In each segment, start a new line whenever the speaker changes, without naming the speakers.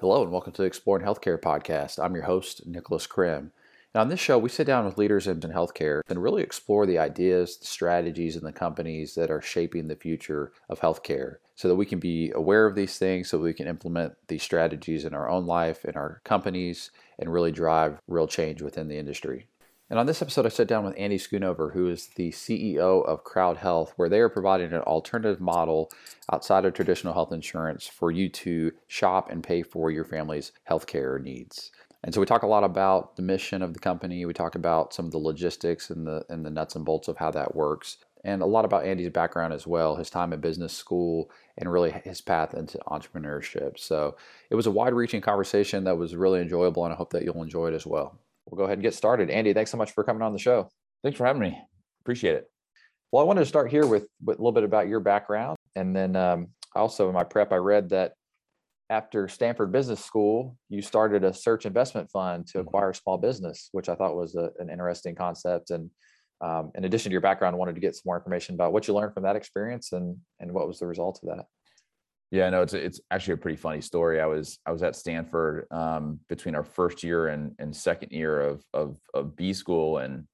Hello, and welcome to the Exploring Healthcare podcast. I'm your host, Nickolas Crim. And on this show, we sit down with leaders in healthcare and really explore the ideas, the strategies, and the companies that are shaping the future of healthcare so that we can be aware of these things, so we can implement these strategies in our own life, in our companies, and really drive real change within the industry. And on this episode, I sat down with Andy Schoonover, who is the CEO of Crowd Health, where they are providing an alternative model outside of traditional health insurance for you to shop and pay for your family's healthcare needs. And so we talk a lot about the mission of the company. We talk about some of the logistics and the and the nuts and bolts of how that works, and a lot about Andy's background as well, his time at business school, and really his path into entrepreneurship. So it was a wide-reaching conversation that was really enjoyable, and I hope that you'll enjoy it as well. We'll go ahead and get started. Andy, thanks so much for coming on the show.
Thanks for having me. Appreciate it.
Well, I wanted to start here with, with a little bit about your background, and then um, also in my prep, I read that after Stanford Business School, you started a search investment fund to mm-hmm. acquire a small business, which I thought was a, an interesting concept. And um, in addition to your background, I wanted to get some more information about what you learned from that experience and and what was the result of that.
Yeah, no, it's it's actually a pretty funny story. I was I was at Stanford um, between our first year and, and second year of of, of B school, and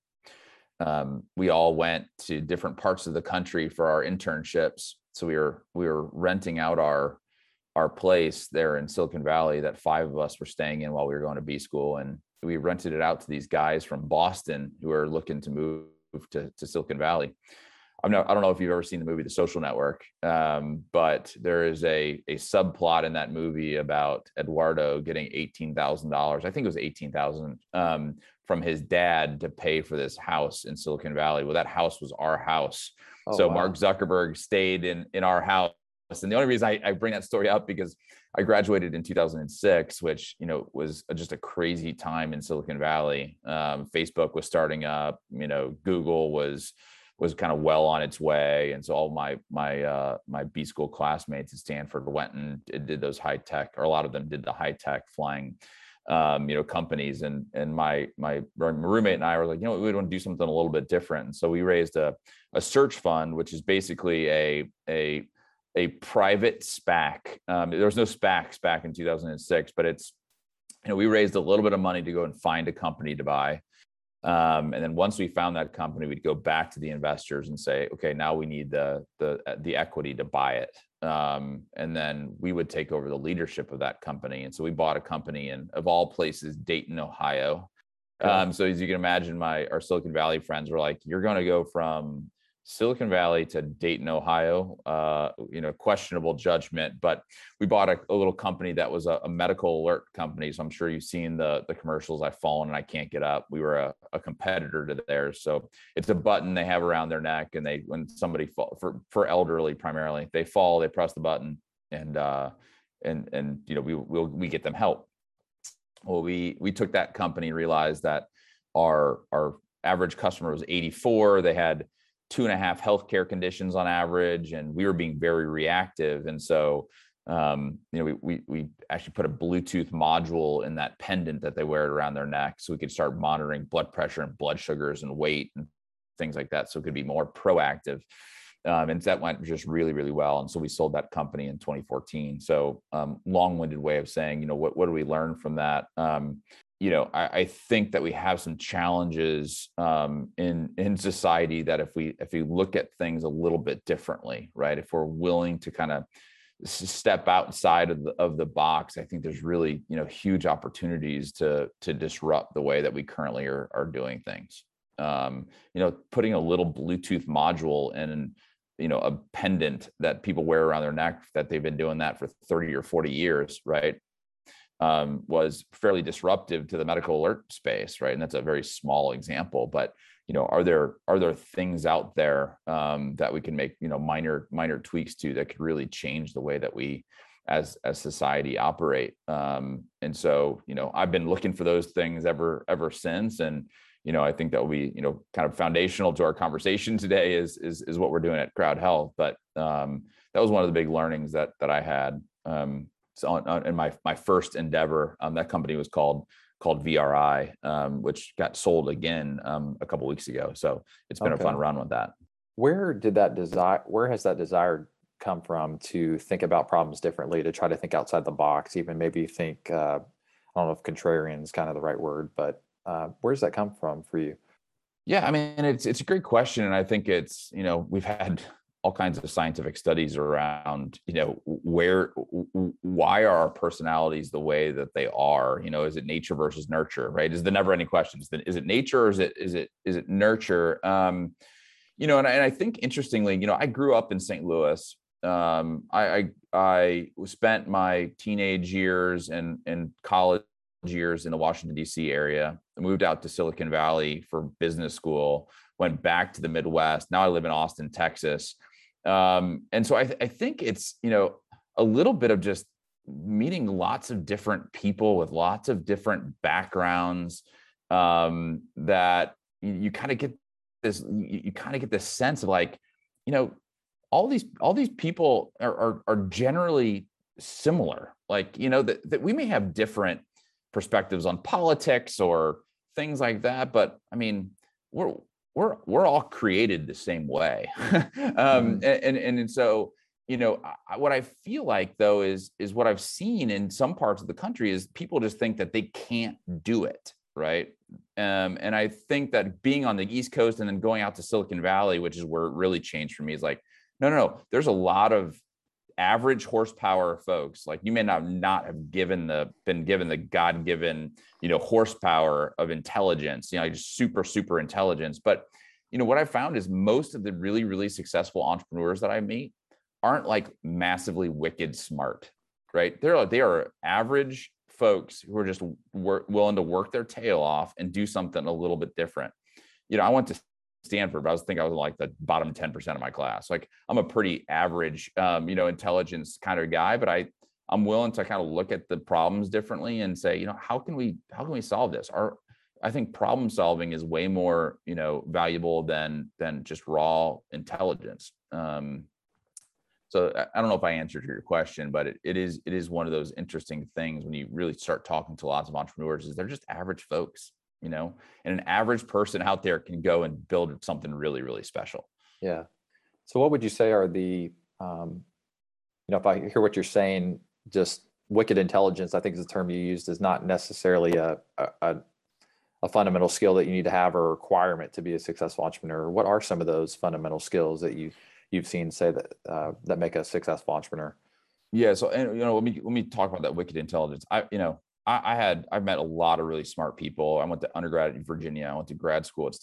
um, we all went to different parts of the country for our internships. So we were we were renting out our our place there in Silicon Valley that five of us were staying in while we were going to B school. And we rented it out to these guys from Boston who are looking to move to, to Silicon Valley. I'm not, I don't know if you've ever seen the movie The Social Network, um, but there is a, a subplot in that movie about Eduardo getting $18,000. I think it was 18,000 um, from his dad to pay for this house in Silicon Valley. Well, that house was our house. Oh, so wow. Mark Zuckerberg stayed in, in our house and the only reason I, I, bring that story up because I graduated in 2006, which you know was just a crazy time in Silicon Valley. Um, Facebook was starting up, you know, Google was was kind of well on its way, and so all my my uh, my B school classmates at Stanford went and did those high tech, or a lot of them did the high tech flying. Um, you know, companies and and my my roommate and I were like, you know, we want to do something a little bit different, and so we raised a a search fund, which is basically a a a private SPAC. Um, there was no SPACs back in 2006, but it's you know we raised a little bit of money to go and find a company to buy. Um, and then once we found that company, we'd go back to the investors and say, okay, now we need the the the equity to buy it. Um, and then we would take over the leadership of that company. And so we bought a company in, of all places, Dayton, Ohio. Um, so as you can imagine, my our Silicon Valley friends were like, "You're going to go from Silicon Valley to Dayton, Ohio. Uh, you know, questionable judgment, but we bought a, a little company that was a, a, medical alert company. So I'm sure you've seen the the commercials. I've fallen and I can't get up. We were a, a competitor to theirs. So it's a button they have around their neck, and they when somebody fall for for elderly primarily, they fall, they press the button, and uh, and and you know we we'll, we get them help. Well, we we took that company, realized that our our average customer was 84. They had two and a half healthcare conditions on average, and we were being very reactive. And so, um, you know, we, we we actually put a Bluetooth module in that pendant that they wear around their neck, so we could start monitoring blood pressure and blood sugars and weight and things like that, so it could be more proactive. Um, and that went just really, really well. And so we sold that company in 2014. So um, long-winded way of saying, you know, what what do we learn from that? Um, you know, I, I, think that we have some challenges um, in in society that if we if we look at things a little bit differently, right? If we're willing to kind of step outside of the of the box, I think there's really you know huge opportunities to to disrupt the way that we currently are are doing things. Um, you know, putting a little Bluetooth module in you know a pendant that people wear around their neck that they've been doing that for 30 or 40 years right um, was fairly disruptive to the medical alert space, right? And that's a very small example, but you know, are there are there things out there um, that we can make you know minor minor tweaks to that could really change the way that we as as society operate? Um, and so, you know, I've been looking for those things ever ever since, and you know, I think that will be you know kind of foundational to our conversation today is is is what we're doing at Crowd Health. But um, that was one of the big learnings that that I had. Um, so in my my first endeavor. Um, that company was called called VRI, um, which got sold again um, a couple weeks ago. So it's been okay. a fun run with that.
Where did that desire? Where has that desire
come from to think about problems differently, to try to think outside the box, even maybe think, uh, I don't know if contrarian is kind of the right word, but uh, where does that come from for you?
Yeah, I mean, it's it's a great question, and I think it's you know we've had all kinds of scientific studies around you know where why are our personalities the way that they are? You know is it nature versus nurture right? Is the never ending questions is, is it nature or is it is it is it nurture? Um you know and I, and I think interestingly you know i grew up in st louis. Um i i, I spent my teenage years and and college years in the washington d.c area. I moved out to silicon valley for business school went back to the midwest. Now i live in austin texas um, and so I, th- I think it's you know a little bit of just meeting lots of different people with lots of different backgrounds um, that you, you kind of get this you, you kind of get this sense of like you know all these all these people are, are, are generally similar. Like you know that, that we may have different perspectives on politics or things like that but i mean we're we're we're all created the same way um mm. and, and and so you know I, what i feel like though is is what i've seen in some parts of the country is people just think that they can't do it right um and i think that being on the east coast and then going out to silicon valley which is where it really changed for me is like no no no there's a lot of average horsepower folks like you may not not have given the been given the god given you know horsepower of intelligence you know just super super intelligence. But you know what i found is most of the really really successful entrepreneurs that i meet aren't like massively wicked smart right? They're they are average folks who are just willing to work their tail off and do something a little bit different. You know i went to Stanford, but I was thinking I was like the bottom 10% of my class. Like I'm a pretty average, um, you know, intelligence kind of guy, but I, I'm willing to kind of look at the problems differently and say, you know, how can we, how can we solve this? Our, I think problem solving is way more, you know, valuable than, than just raw intelligence. Um, so I don't know if I answered your question, but it, it is, it is one of those interesting things when you really start talking to lots of entrepreneurs is they're just average folks you know, and an average person out there can go and build something really, really special.
Yeah. So what would you say are the, um, you know, if I hear what you're saying, just wicked intelligence, I think is the term you used, is not necessarily a, a, a fundamental skill that you need to have or requirement to be a successful entrepreneur. What are some of those fundamental skills that you you've seen say that uh, that make a successful entrepreneur?
Yeah. So, and you know, let me let me talk about that wicked intelligence. I, you know, I, I had I've met a lot of really smart people. I went to undergrad in Virginia. I went to grad school at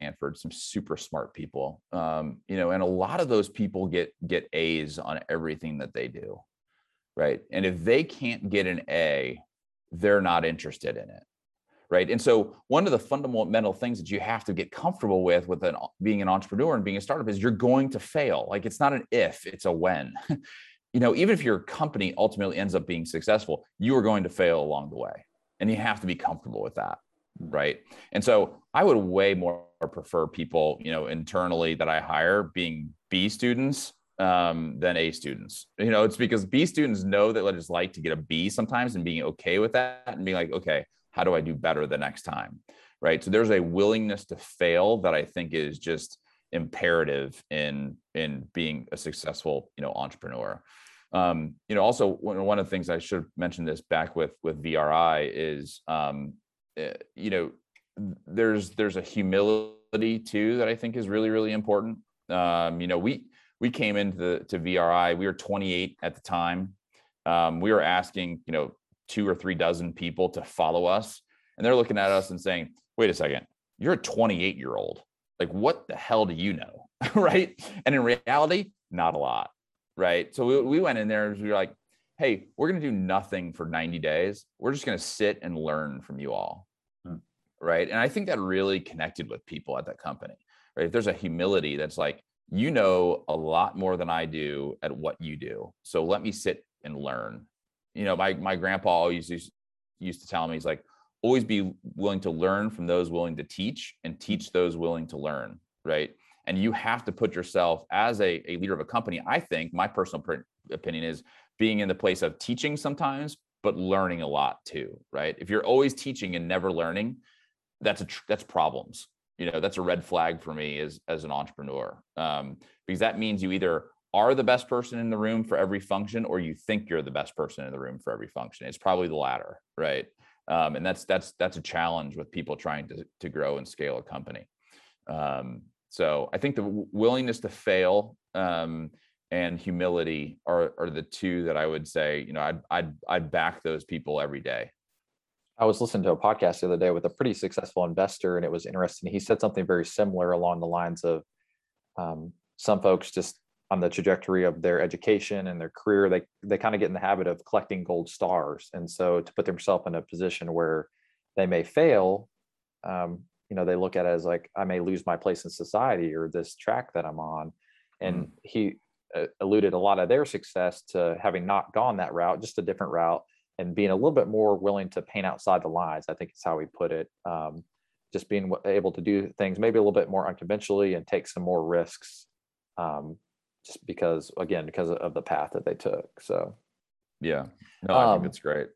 Stanford. Some super smart people. Um, you know, and a lot of those people get get A's on everything that they do, right? And if they can't get an A, they're not interested in it right and so one of the fundamental things that you have to get comfortable with with an, being an entrepreneur and being a startup is you're going to fail like it's not an if it's a when you know, even if your company ultimately ends up being successful, you are going to fail along the way. And you have to be comfortable with that. Right. And so I would way more prefer people, you know, internally that I hire being B students um, than A students. You know, it's because B students know that it's like to get a B sometimes and being okay with that and being like, okay, how do I do better the next time? Right. So there's a willingness to fail that I think is just imperative in in being a successful you know entrepreneur um, you know also one, of the things i should have mentioned this back with with vri is um, eh, you know there's there's a humility too that i think is really really important. Um, you know we we came into the, to vri we were 28 at the time. Um, we were asking you know two or three dozen people to follow us and they're looking at us and saying wait a second you're a 28 year old like what the hell do you know? Right? And in reality not a lot right? So we, we went in there and we were like hey we're going to do nothing for 90 days. We're just going to sit and learn from you all. Hmm. right? And i think that really connected with people at that company right? If there's a humility that's like you know a lot more than i do at what you do. So let me sit and learn. You know my my grandpa always used, used to tell me he's like always be willing to learn from those willing to teach and teach those willing to learn right and you have to put yourself as a, a leader of a company i think my personal opinion is being in the place of teaching sometimes but learning a lot too right? If you're always teaching and never learning that's a that's problems. You know that's a red flag for me as as an entrepreneur. Um, because that means you either are the best person in the room for every function or you think you're the best person in the room for every function. It's probably the latter right? Um, and that's that's that's a challenge with people trying to to grow and scale a company. Um, so i think the willingness to fail um, and humility are are the two that i would say you know i'd i'd, I'd back those people every day
I was listening to a podcast the other day with a pretty successful investor, and it was interesting. He said something very similar along the lines of um, some folks just on the trajectory of their education and their career, they they kind of get in the habit of collecting gold stars, and so to put themselves in a position where they may fail, um, you know, they look at it as like I may lose my place in society or this track that I'm on, and mm. he uh, alluded a lot of their success to having not gone that route, just a different route, and being a little bit more willing to paint outside the lines. I think is how we put it. Um, just being able to do things maybe a little bit more unconventionally and take some more risks um, just because again because of the path that they took so
yeah no i um, think it's great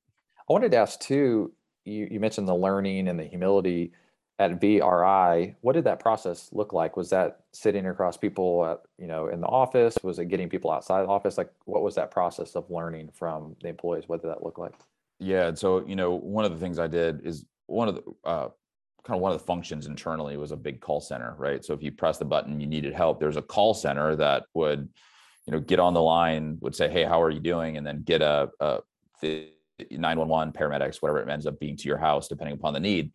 i wanted to ask too you, you mentioned the learning and the humility at vri what did that process look like was that sitting across people at, you know in the office was it getting people outside the office like what was that process of learning from the employees what did that look like
yeah And so you know one of the things i did is one of the uh, kind of one of the functions internally was a big call center, right? So if you press the button, you needed help. There's a call center that would, you know, get on the line, would say, "Hey, how are you doing?" and then get a, a 911 paramedics, whatever it ends up being to your house, depending upon the need.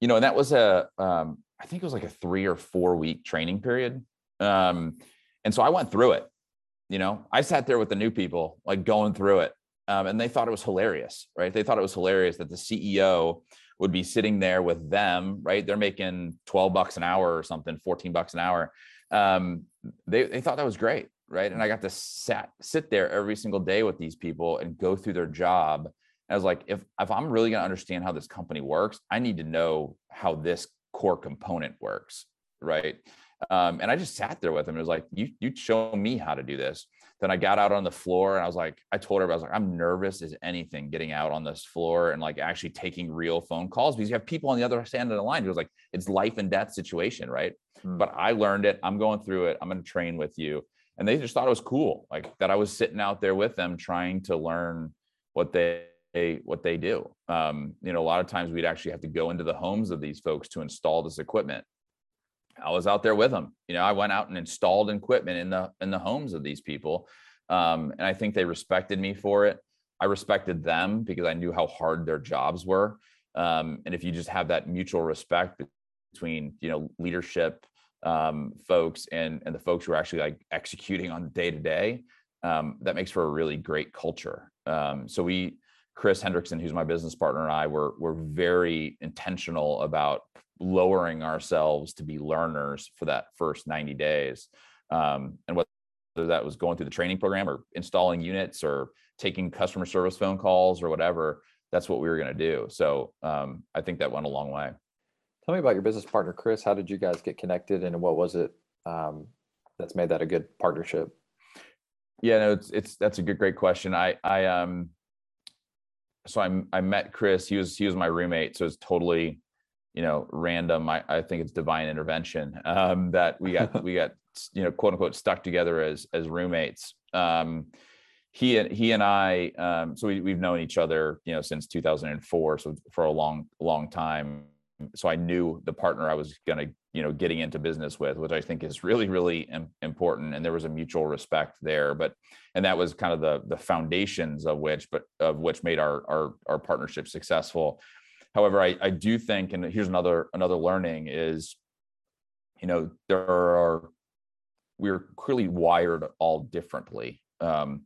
You know, and that was a, um, I think it was like a three or four week training period. Um, and so I went through it. You know, I sat there with the new people, like going through it, um, and they thought it was hilarious, right? They thought it was hilarious that the CEO would be sitting there with them, right? They're making 12 bucks an hour or something, 14 bucks an hour. Um, they, they thought that was great, right? And I got to sat, sit there every single day with these people and go through their job. I was like, if, if I'm really going to understand how this company works, I need to know how this core component works, right? Um, and I just sat there with them. It was like, you you show me how to do this. Then I got out on the floor and I was like, I told her, I was like, I'm nervous as anything getting out on this floor and like actually taking real phone calls because you have people on the other end of the line who was like, it's life and death situation, right? Mm. But I learned it. I'm going through it. I'm going to train with you. And they just thought it was cool, like that I was sitting out there with them trying to learn what they what they do. Um, you know, a lot of times we'd actually have to go into the homes of these folks to install this equipment I was out there with them. You know, I went out and installed equipment in the in the homes of these people, um, and I think they respected me for it. I respected them because I knew how hard their jobs were. Um, and if you just have that mutual respect between you know leadership um, folks and and the folks who are actually like executing on day to day, that makes for a really great culture. Um, so we. Chris Hendrickson, who's my business partner, and I were were very intentional about lowering ourselves to be learners for that first 90 days. Um, and whether that was going through the training program or installing units or taking customer service phone calls or whatever, that's what we were going to do. So um, I think that went a long way.
Tell me about your business partner, Chris. How did you guys get connected and what was it um, that's made that a good partnership?
Yeah, no, it's, it's, that's a good, great question. I, I, um, so I, I met Chris, he was, he was my roommate. So it's totally, you know random I, I think it's divine intervention um, that we got we got you know quote unquote stuck together as as roommates um, he and he and I um, so we, we've known each other you know since 2004 so for a long long time so I knew the partner I was going to you know getting into business with which I think is really really important and there was a mutual respect there but and that was kind of the the foundations of which but of which made our our, our partnership successful However, I, I do think, and here's another another learning is, you know, there are we're clearly wired all differently. Um,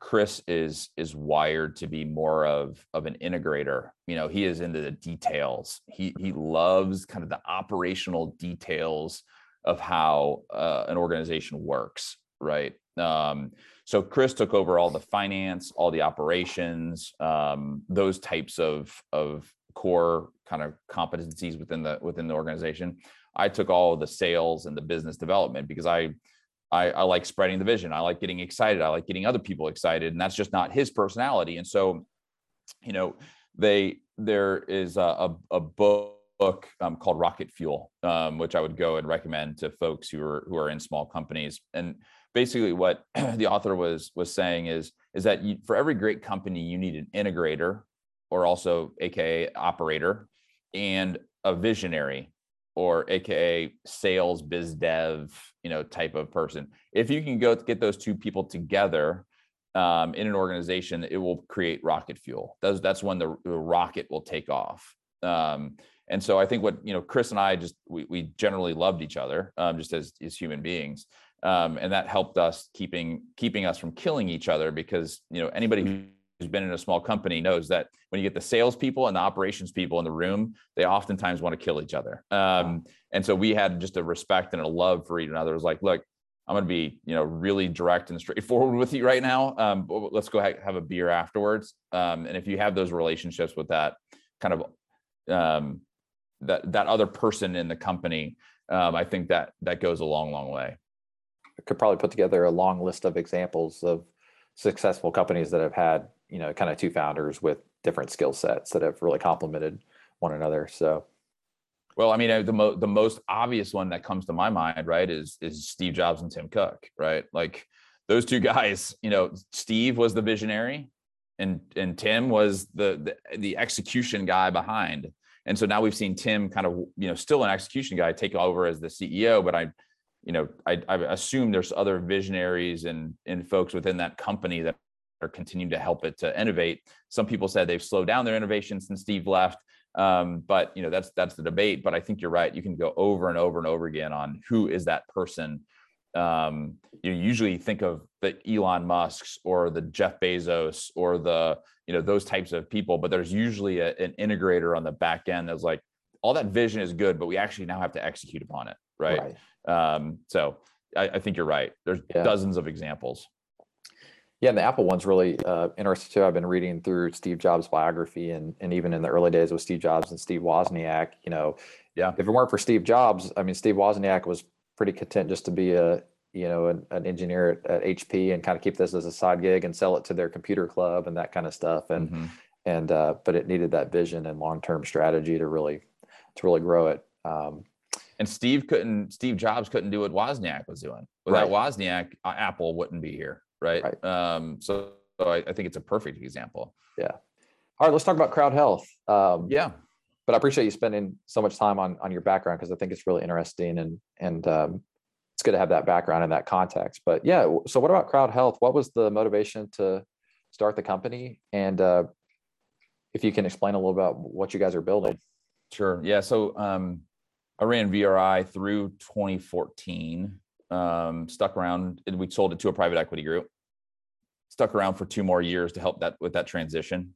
Chris is is wired to be more of of an integrator. You know, he is into the details. He he loves kind of the operational details of how uh, an organization works, right? Um, so Chris took over all the finance, all the operations, um, those types of of core kind of competencies within the within the organization. I took all the sales and the business development because I, I I like spreading the vision. I like getting excited. I like getting other people excited, and that's just not his personality. And so, you know, they there is a, a, a book um, called Rocket Fuel, um, which I would go and recommend to folks who are who are in small companies. And basically what the author was was saying is is that you, for every great company you need an integrator or also aka operator and a visionary or aka sales biz dev you know type of person. If you can go get those two people together um, in an organization it will create rocket fuel. That's that's when the, the rocket will take off. Um, and so i think what you know chris and i just we, we generally loved each other um, just as as human beings. Um, and that helped us keeping keeping us from killing each other because you know anybody who's been in a small company knows that when you get the salespeople and the operations people in the room, they oftentimes want to kill each other. Um, and so we had just a respect and a love for each other. It was like, look, I'm going to be, you know, really direct and straightforward with you right now. Um, let's go have a beer afterwards. Um, and if you have those relationships with that kind of um, that that other person in the company, um, I think that that goes a long, long way.
I could probably put together a long list of examples of successful companies that have had you know kind of two founders with different skill sets that have really complemented one another so.
Well i mean the, mo- the most obvious one that comes to my mind right is is steve jobs and tim cook right? Like those two guys you know steve was the visionary and and tim was the the, the execution guy behind. And so now we've seen tim kind of you know still an execution guy take over as the ceo but i you know i, I assume there's other visionaries and and folks within that company that are continuing to help it to innovate. Some people said they've slowed down their innovation since Steve left. Um, but you know that's that's the debate. But I think you're right. You can go over and over and over again on who is that person. Um, you usually think of the Elon Musk's or the Jeff Bezos or the you know those types of people, but there's usually a, an integrator on the back end that's like all that vision is good, but we actually now have to execute upon it, right? right. Um, so I, I, think you're right. There's yeah. dozens of examples.
Yeah, and the Apple one's really uh, interesting too. I've been reading through Steve Jobs' biography, and and even in the early days with Steve Jobs and Steve Wozniak, you know,
yeah,
if it weren't for Steve Jobs, I mean, Steve Wozniak was pretty content just to be a you know an, an engineer at, at, HP and kind of keep this as a side gig and sell it to their computer club and that kind of stuff. And mm-hmm. and uh, but it needed that vision and long term strategy to really to really grow it. Um,
and Steve couldn't, Steve Jobs couldn't do what Wozniak was doing. Without right. Wozniak, Apple wouldn't be here right? right. Um, so, so I, I, think it's a perfect example.
Yeah. All right, let's talk about crowd health. Um,
yeah.
But I appreciate you spending so much time on on your background because I think it's really interesting and and um, it's good to have that background and that context. But yeah, so what about crowd health? What was the motivation to start the company? And uh, if you can explain a little about what you guys are building.
Sure. Yeah. So um, I ran VRI through 2014 um, stuck around and we sold it to a private equity group. Stuck around for two more years to help that with that transition.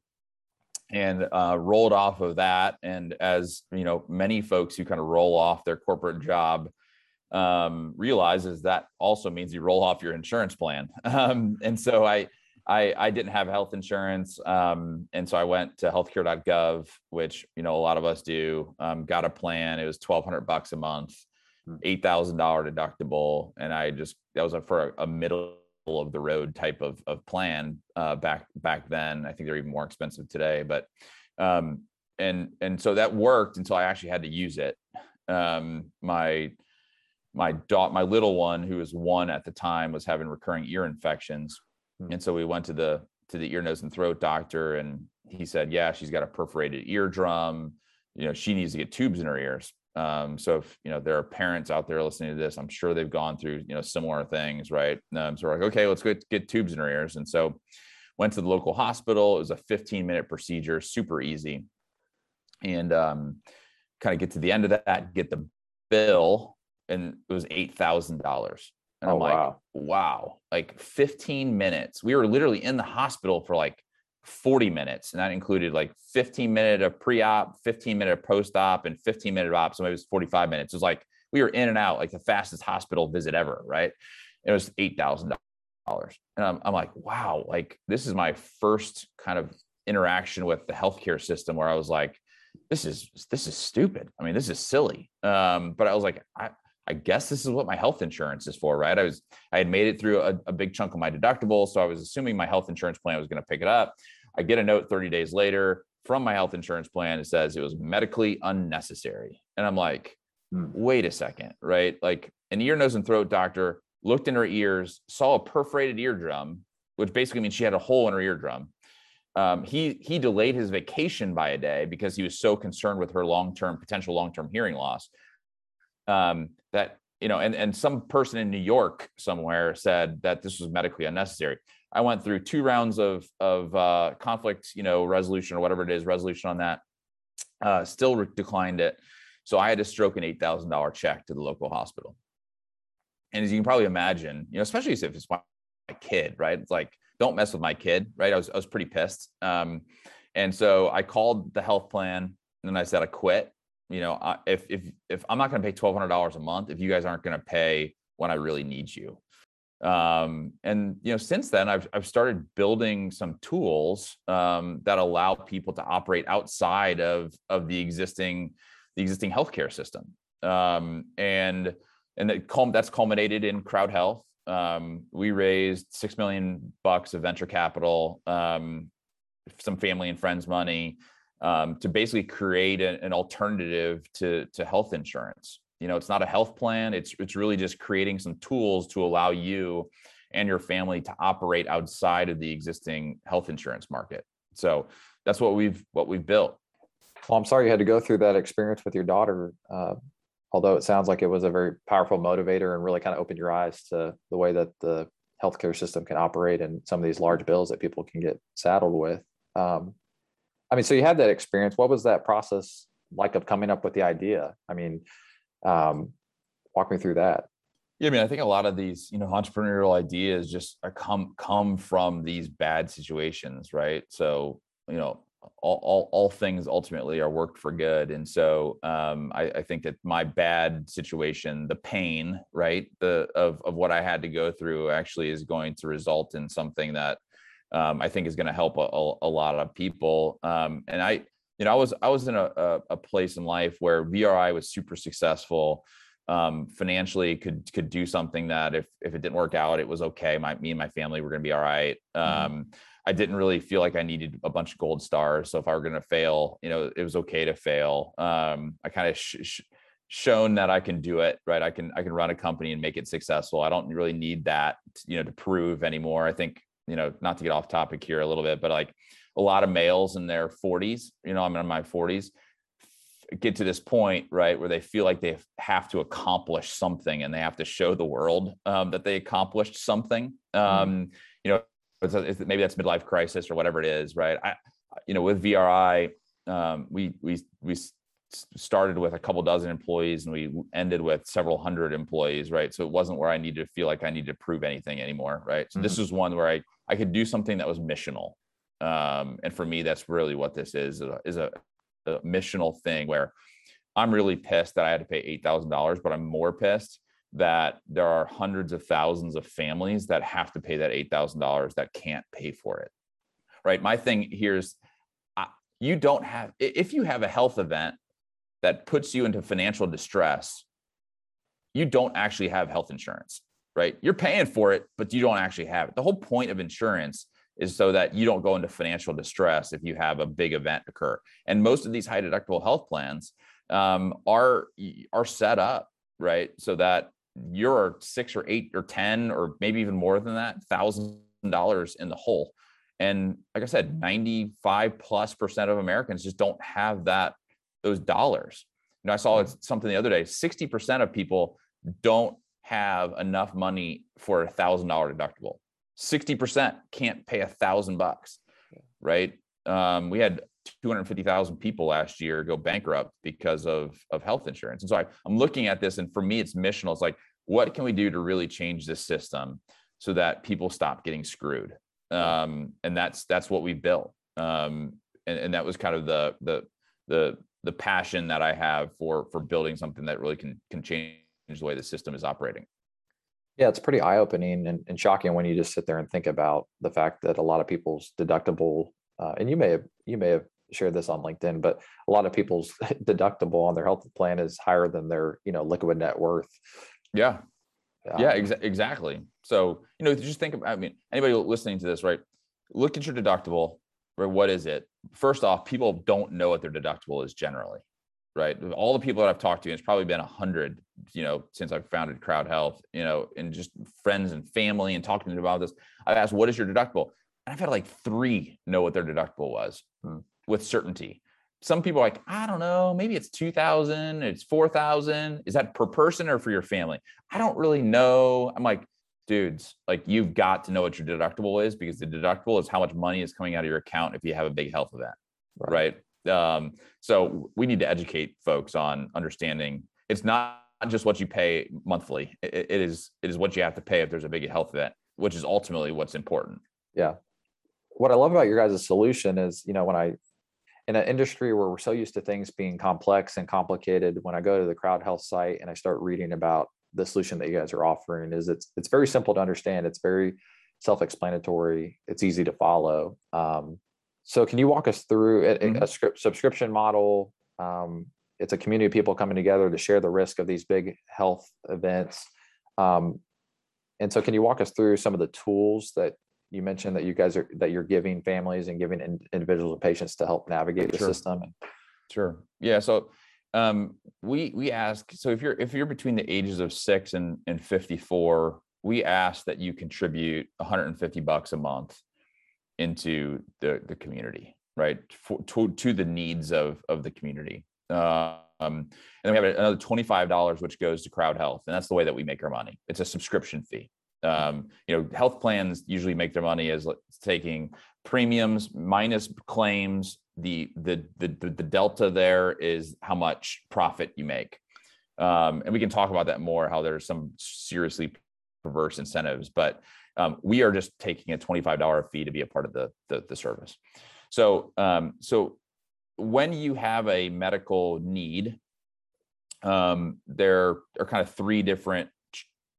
And uh, rolled off of that and as you know many folks who kind of roll off their corporate job um, realizes that also means you roll off your insurance plan. Um, and so I, I i didn't have health insurance um, and so i went to healthcare.gov which you know a lot of us do um, got a plan. It was 1200 bucks a month. Eight thousand dollar deductible, and I just that was a, for a, a, middle of the road type of of plan uh, back back then. I think they're even more expensive today, but um, and and so that worked until I actually had to use it. Um, my my dot my little one who was one at the time was having recurring ear infections, hmm. and so we went to the to the ear nose and throat doctor, and he said, yeah, she's got a perforated eardrum. You know, she needs to get tubes in her ears um, so if you know there are parents out there listening to this, I'm sure they've gone through you know similar things, right? Um, so we're like, okay, let's get get tubes in our ears, and so went to the local hospital. It was a 15 minute procedure, super easy, and um, kind of get to the end of that, get the bill, and it was eight thousand dollars. And oh, I'm like, wow. wow, like 15 minutes. We were literally in the hospital for like 40 minutes. And that included like 15 minute of pre-op, 15 minute of post-op, and 15 minute of op. So maybe it was 45 minutes. It was like we were in and out, like the fastest hospital visit ever, right? It was eight thousand dollars. And I'm, I'm like, wow, like this is my first kind of interaction with the healthcare system where I was like, this is this is stupid. I mean, this is silly. Um, but I was like, I, I guess this is what my health insurance is for, right? I was I had made it through a, a big chunk of my deductible, so I was assuming my health insurance plan was going to pick it up. I get a note 30 days later from my health insurance plan. It says it was medically unnecessary, and I'm like, hmm. wait a second, right? Like an ear, nose, and throat doctor looked in her ears, saw a perforated eardrum, which basically means she had a hole in her eardrum. Um, he he delayed his vacation by a day because he was so concerned with her long term potential long term hearing loss. Um, that you know, and and some person in New York somewhere said that this was medically unnecessary. I went through two rounds of of uh, conflict, you know, resolution or whatever it is, resolution on that. Uh, still re- declined it, so I had to stroke an eight thousand dollar check to the local hospital. And as you can probably imagine, you know, especially if it's my kid, right? It's like don't mess with my kid, right? I was I was pretty pissed. Um, and so I called the health plan and I said I quit. You know, if if if I'm not going to pay twelve hundred dollars a month, if you guys aren't going to pay when I really need you, um, and you know, since then I've I've started building some tools um, that allow people to operate outside of of the existing the existing healthcare system, um, and and that that's culminated in crowd health. Um, we raised six million bucks of venture capital, um, some family and friends money, um, to basically create a, an alternative to to health insurance. You know, it's not a health plan. It's it's really just creating some tools to allow you and your family to operate outside of the existing health insurance market. So that's what we've what we've built.
Well, I'm sorry you had to go through that experience with your daughter. Uh, although it sounds like it was a very powerful motivator and really kind of opened your eyes to the way that the healthcare system can operate and some of these large bills that people can get saddled with. Um, I mean, so you had that experience. What was that process like of coming up with the idea? I mean, um, walk me through that.
Yeah, I mean, I think a lot of these, you know, entrepreneurial ideas just come come from these bad situations, right? So, you know, all, all, all things ultimately are worked for good. And so um, I, I, think that my bad situation, the pain, right, the of of what I had to go through, actually is going to result in something that um, I think is going to help a, a, a, lot of people. Um, and I, you know, I was I was in a, a, a place in life where VRI was super successful. Um, financially could could do something that if if it didn't work out, it was okay. My me and my family were going to be all right. Mm-hmm um, I didn't really feel like I needed a bunch of gold stars. So if I were going to fail, you know, it was okay to fail. Um, I kind of sh- sh- shown that I can do it, right? I can I can run a company and make it successful. I don't really need that, you know, to prove anymore. I think, you know, not to get off topic here a little bit, but like a lot of males in their 40s, you know, I'm in my 40s, get to this point, right, where they feel like they have to accomplish something and they have to show the world um, that they accomplished something. Mm-hmm. Um. You know, it's, a, it's, maybe that's midlife crisis or whatever it is, right? I, you know, with VRI, um, we we we started with a couple dozen employees and we ended with several hundred employees, right? So it wasn't where I needed to feel like I needed to prove anything anymore, right? So mm-hmm. this is one where I I could do something that was missional, um, and for me, that's really what this is is a, a missional thing where I'm really pissed that I had to pay eight thousand dollars, but I'm more pissed that there are hundreds of thousands of families that have to pay that $8,000 that can't pay for it. Right. My thing here is you don't have, if you have a health event that puts you into financial distress, you don't actually have health insurance, right? You're paying for it, but you don't actually have it. The whole point of insurance is so that you don't go into financial distress if you have a big event occur. And most of these high deductible health plans um, are are set up right so that you're six or eight or 10 or maybe even more than that thousand dollars in the hole. And like I said, 95 plus percent of Americans just don't have that, those dollars. You know, I saw something the other day, 60% of people don't have enough money for a thousand dollar deductible. 60% can't pay a thousand bucks, right? Um, we had 250,000 people last year go bankrupt because of of health insurance. And so I, I'm looking at this, and for me, it's missional. It's like, what can we do to really change this system so that people stop getting screwed? Um, and that's that's what we built. Um, and, and that was kind of the the the the passion that I have for for building something that really can can change the way the system is operating.
Yeah, it's pretty eye opening and, and, shocking when you just sit there and think about the fact that a lot of people's deductible, uh, and you may have you may have shared this on LinkedIn, but a lot of people's deductible on their health plan is higher than their you know liquid net worth.
Yeah, yeah, exa- exactly. So you know, just think about. I mean, anybody listening to this, right? Look at your deductible. Right, what is it? First off, people don't know what their deductible is generally. right? All the people that I've talked to, it's probably been a hundred, you know, since I've founded Crowd Health, you know, and just friends and family and talking to them about this. I've asked, what is your deductible? And I've had like three know what their deductible was hmm. with certainty. Some people are like, I don't know, maybe it's 2000, it's 4000. Is that per person or for your family? I don't really know. I'm like, dudes, like you've got to know what your deductible is because the deductible is how much money is coming out of your account if you have a big health event. Right. right? Um, so we need to educate folks on understanding it's not just what you pay monthly. It, it is it is what you have to pay if there's a big health event, which is ultimately what's important.
Yeah. What I love about your guys' solution is, you know, when I in an industry where we're so used to things being complex and complicated, when I go to the crowd health site and I start reading about the solution that you guys are offering, is it's it's very simple to understand. It's very self-explanatory. It's easy to follow. Um, so can you walk us through a, mm-hmm. a script, subscription model? Um, it's a community of people coming together to share the risk of these big health events. Um, and so can you walk us through some of the tools that you mentioned that you guys are that you're giving families and giving in, individuals and patients to help navigate the
sure.
system?
Sure. Yeah. So um, we we ask so if you're if you're between the ages of six and and 54, we ask that you contribute 150 bucks a month into the the community, right? For, to, to the needs of of the community. Um, and then we have another twenty five dollars, which goes to Crowd Health, and that's the way that we make our money. It's a subscription fee. Um, you know, health plans usually make their money as taking premiums minus claims. The, the the the delta there is how much profit you make, um, and we can talk about that more. How there's some seriously perverse incentives, but um, we are just taking a $25 fee to be a part of the, the, the service. So, um, so when you have a medical need, um, there are kind of three different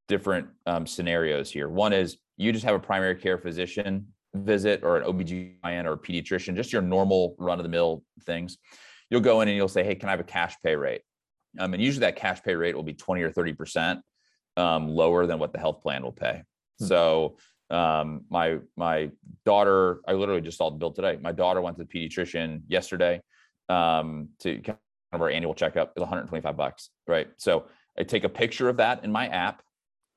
different um, scenarios here. One is you just have a primary care physician visit or an OBGYN or a pediatrician, just your normal run of the mill things. You'll go in and you'll say, Hey, can I have a cash pay rate? Um, and usually that cash pay rate will be 20 or 30% um, lower than what the health plan will pay. Hmm. So um, my my daughter, I literally just saw the bill today. My daughter went to the pediatrician yesterday um, to kind of our annual checkup. It's 125 bucks, right? So I take a picture of that in my app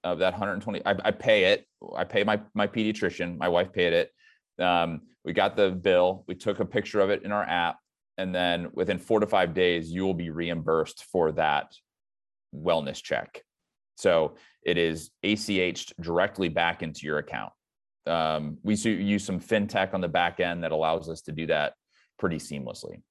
of that 120. I, I pay it. I pay my my pediatrician. My wife paid it. Um, we got the bill. We took a picture of it in our app, and then within four to five days, you will be reimbursed for that wellness check. So it is ACH'd directly back into your account. Um, we use some fintech on the back end that allows us to do that pretty seamlessly.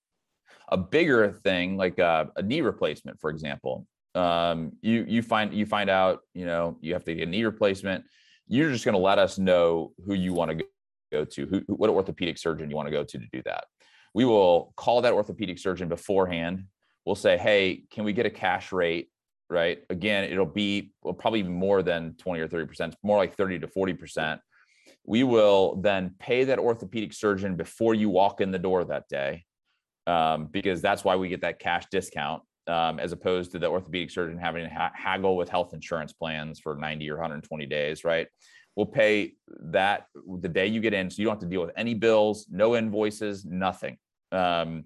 A bigger thing like a, a knee replacement, for example, um, you you find you find out you know you have to get a knee replacement. You're just going to let us know who you want to go to, who, what orthopedic surgeon you want to go to to do that. We will call that orthopedic surgeon beforehand. We'll say, hey, can we get a cash rate right? Again, it'll be well, probably more than 20 or 30%, more like 30 to 40%. We will then pay that orthopedic surgeon before you walk in the door that day, um, because that's why we get that cash discount, um, as opposed to the orthopedic surgeon having to ha- haggle with health insurance plans for 90 or 120 days, right? We'll pay that the day you get in, so you don't have to deal with any bills, no invoices, nothing. Um,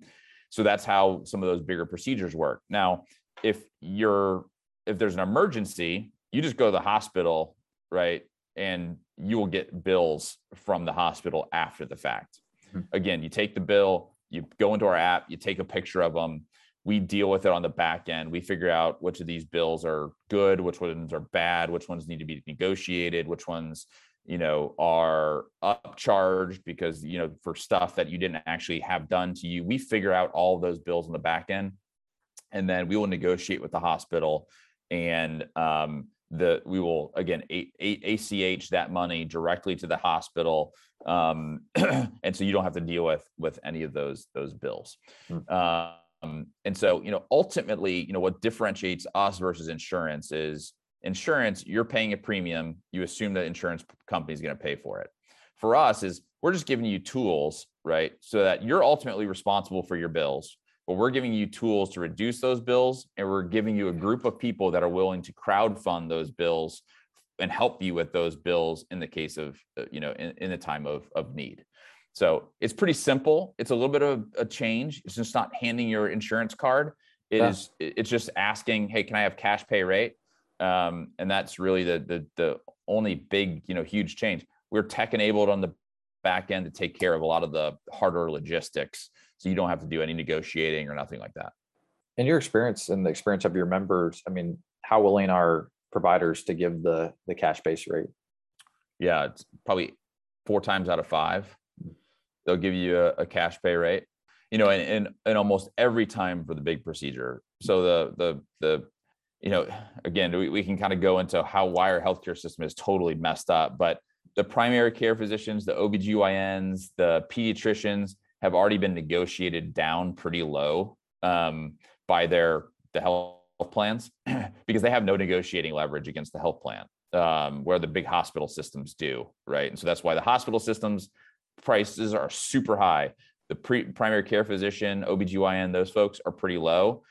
so that's how some of those bigger procedures work. Now, if you're if there's an emergency, you just go to the hospital, right? And you will get bills from the hospital after the fact. Mm-hmm. Again, you take the bill, you go into our app, you take a picture of them. We deal with it on the back end. We figure out which of these bills are good, which ones are bad, which ones need to be negotiated, which ones you know are upcharged because you know for stuff that you didn't actually have done to you we figure out all those bills on the back end and then we will negotiate with the hospital and um, the we will again a, a, ach that money directly to the hospital um, and so you don't have to deal with with any of those those bills mm-hmm. Um, and so you know ultimately you know what differentiates us versus insurance is insurance you're paying a premium you assume that insurance company is going to pay for it. For us is we're just giving you tools right so that you're ultimately responsible for your bills but we're giving you tools to reduce those bills and we're giving you a group of people that are willing to crowd fund those bills and help you with those bills in the case of uh, you know in, in the time of, of need so it's pretty simple it's a little bit of a change it's just not handing your insurance card It yeah. is. It's just asking, hey, can I have cash pay rate? Um, and that's really the the the only big, you know, huge change. We're tech enabled on the back end to take care of a lot of the harder logistics, so you don't have to do any negotiating or nothing like that.
In your experience and the experience of your members, I mean, how willing are providers to give the the cash base rate?
Yeah, it's probably four times out of five. They'll give you a, a cash pay rate. You know, and, and and almost every time for the big procedure. So the the the you know, again, we, we can kind of go into how why our healthcare system is totally messed up, but the primary care physicians, the OBGYNs, the pediatricians have already been negotiated down pretty low um, by their the health plans because they have no negotiating leverage against the health plan um, where the big hospital systems do right and so that's why the hospital systems prices are super high. The pre- primary care physician obgyn those folks are pretty low.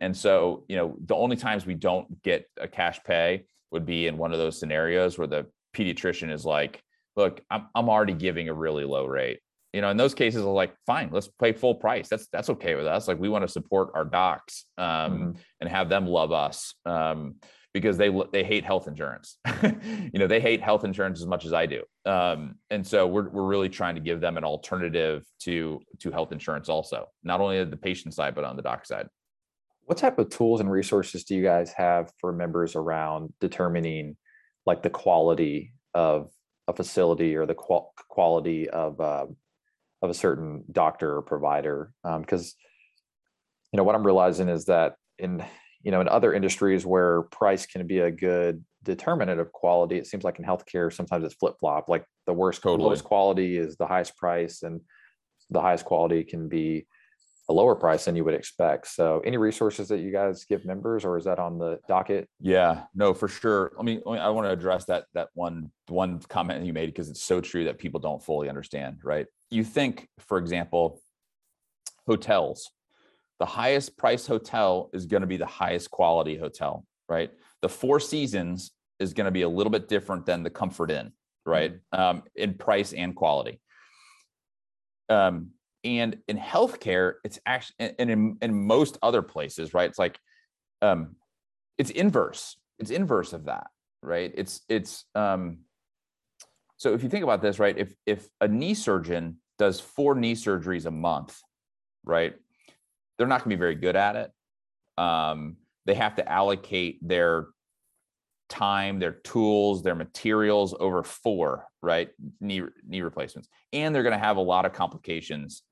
And so you know the only times we don't get a cash pay would be in one of those scenarios where the pediatrician is like look i'm, I'm already giving a really low rate. You know in those cases are like fine let's pay full price. That's that's okay with us. Like we want to support our docs um, mm-hmm. and have them love us. Um, because they they hate health insurance. You know they hate health insurance as much as i do. Um, and so we're, we're really trying to give them an alternative to to health insurance also not only at the patient side but on the doc side.
What type of tools and resources do you guys have for members around determining like the quality of a facility or the qual- quality of uh, of a certain doctor or provider? Because um, you know what i'm realizing is that in you know in other industries where price can be a good determinant of quality it seems like in healthcare sometimes it's flip-flop like the worst totally. lowest quality is the highest price and the highest quality can be a lower price than you would expect. So, any resources that you guys give members, or is that on the docket?
Yeah, no, for sure. I mean, I want to address that that one one comment you made because it's so true that people don't fully understand. Right? You think, for example, hotels. The highest price hotel is going to be the highest quality hotel, right? The Four Seasons is going to be a little bit different than the Comfort Inn, right? Mm-hmm. Um, in price and quality. Um, and in healthcare it's actually and in, in most other places right it's like um it's inverse it's inverse of that right it's it's um so if you think about this right if if a knee surgeon does four knee surgeries a month right they're not going to be very good at it. Um they have to allocate their time, their tools, their materials over four, right? Knee knee replacements. And they're going to have a lot of complications